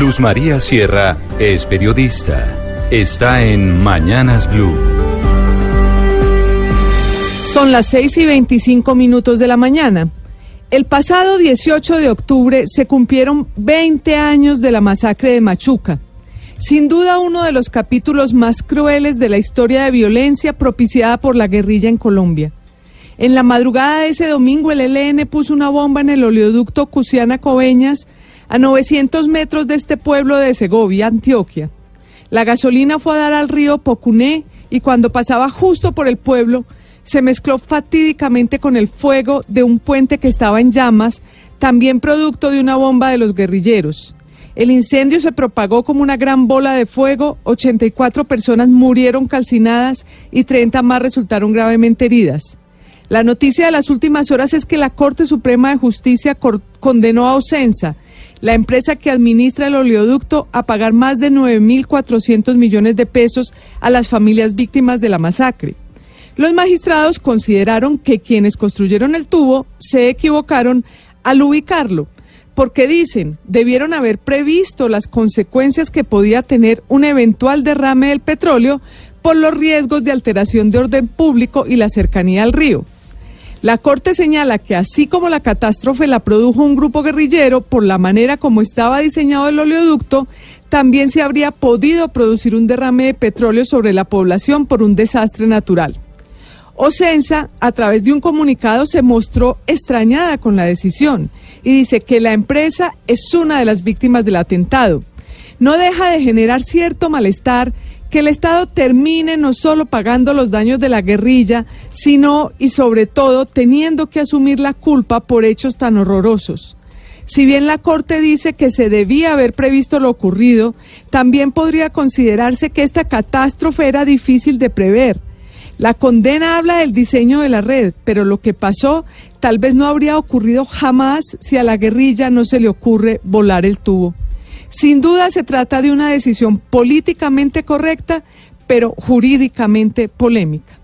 Luz María Sierra es periodista. Está en Mañanas Blue. Son las 6 y 25 minutos de la mañana. El pasado 18 de octubre se cumplieron 20 años de la masacre de Machuca. Sin duda uno de los capítulos más crueles de la historia de violencia propiciada por la guerrilla en Colombia. En la madrugada de ese domingo el ELN puso una bomba en el oleoducto Cusiana Coveñas a 900 metros de este pueblo de Segovia, Antioquia. La gasolina fue a dar al río Pocuné y cuando pasaba justo por el pueblo se mezcló fatídicamente con el fuego de un puente que estaba en llamas, también producto de una bomba de los guerrilleros. El incendio se propagó como una gran bola de fuego, 84 personas murieron calcinadas y 30 más resultaron gravemente heridas. La noticia de las últimas horas es que la Corte Suprema de Justicia condenó a Ocensa, la empresa que administra el oleoducto, a pagar más de 9.400 millones de pesos a las familias víctimas de la masacre. Los magistrados consideraron que quienes construyeron el tubo se equivocaron al ubicarlo porque dicen, debieron haber previsto las consecuencias que podía tener un eventual derrame del petróleo por los riesgos de alteración de orden público y la cercanía al río. La Corte señala que así como la catástrofe la produjo un grupo guerrillero, por la manera como estaba diseñado el oleoducto, también se habría podido producir un derrame de petróleo sobre la población por un desastre natural. Ocensa, a través de un comunicado, se mostró extrañada con la decisión y dice que la empresa es una de las víctimas del atentado. No deja de generar cierto malestar que el Estado termine no solo pagando los daños de la guerrilla, sino y sobre todo teniendo que asumir la culpa por hechos tan horrorosos. Si bien la Corte dice que se debía haber previsto lo ocurrido, también podría considerarse que esta catástrofe era difícil de prever la condena habla del diseño de la red, pero lo que pasó tal vez no habría ocurrido jamás si a la guerrilla no se le ocurre volar el tubo. Sin duda se trata de una decisión políticamente correcta, pero jurídicamente polémica.